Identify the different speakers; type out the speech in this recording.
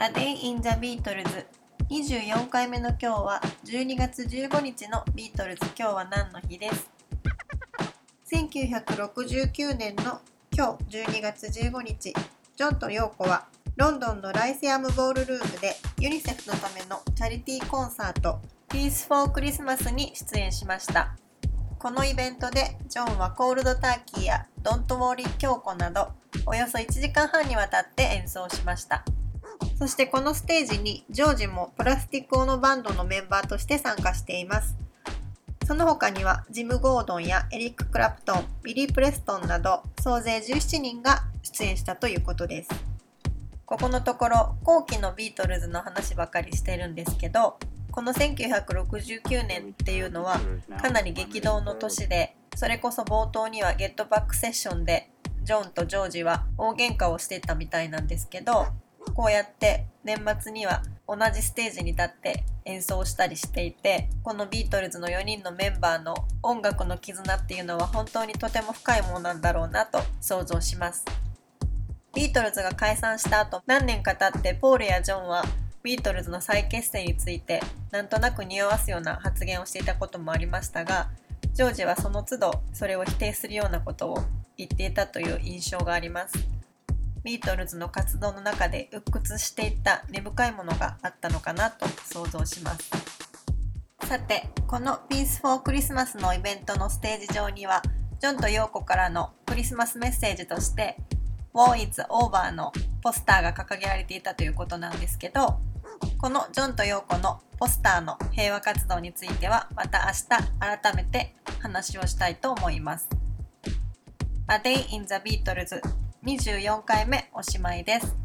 Speaker 1: A Day in the Beatles 24回目の今日は12月15日のビートルズ。今日は何の日です？1969年の今日12月15日。ジョンとヨーコはロンドンのライセアムボールルームでユニセフのためのチャリティーコンサート Peace for Christmas に出演しました。このイベントでジョンはコールドターキーやドントウォーリー京子などおよそ1時間半にわたって演奏しました。そしてこのステージにジョージもプラスティックオノバンドのメンバーとして参加しています。その他にはジム・ゴードンやエリック・クラプトンビリー・プレストンなど総勢17人が出演したということです。ここのところ後期のビートルズの話ばかりしてるんですけどこの1969年っていうのはかなり激動の年でそれこそ冒頭にはゲットバックセッションでジョンとジョージは大喧嘩をしてたみたいなんですけどこうやって年末には同じステージに立って演奏したりしていてこのビートルズの4人のメンバーの音楽の絆っていうのは本当にとても深いものなんだろうなと想像します。ビートルズが解散した後何年か経ってポールやジョンはビートルズの再結成についてなんとなく匂わすような発言をしていたこともありましたがジョージはその都度それを否定するようなことを言っていたという印象があります。ビートルズの活動の中で鬱屈していた根深いものがあったのかなと想像しますさてこの Peace for Christmas のイベントのステージ上にはジョンとヨーコからのクリスマスメッセージとして War is over のポスターが掲げられていたということなんですけどこのジョンとヨーコのポスターの平和活動についてはまた明日改めて話をしたいと思います。A Day in the Beatles 24回目おしまいです。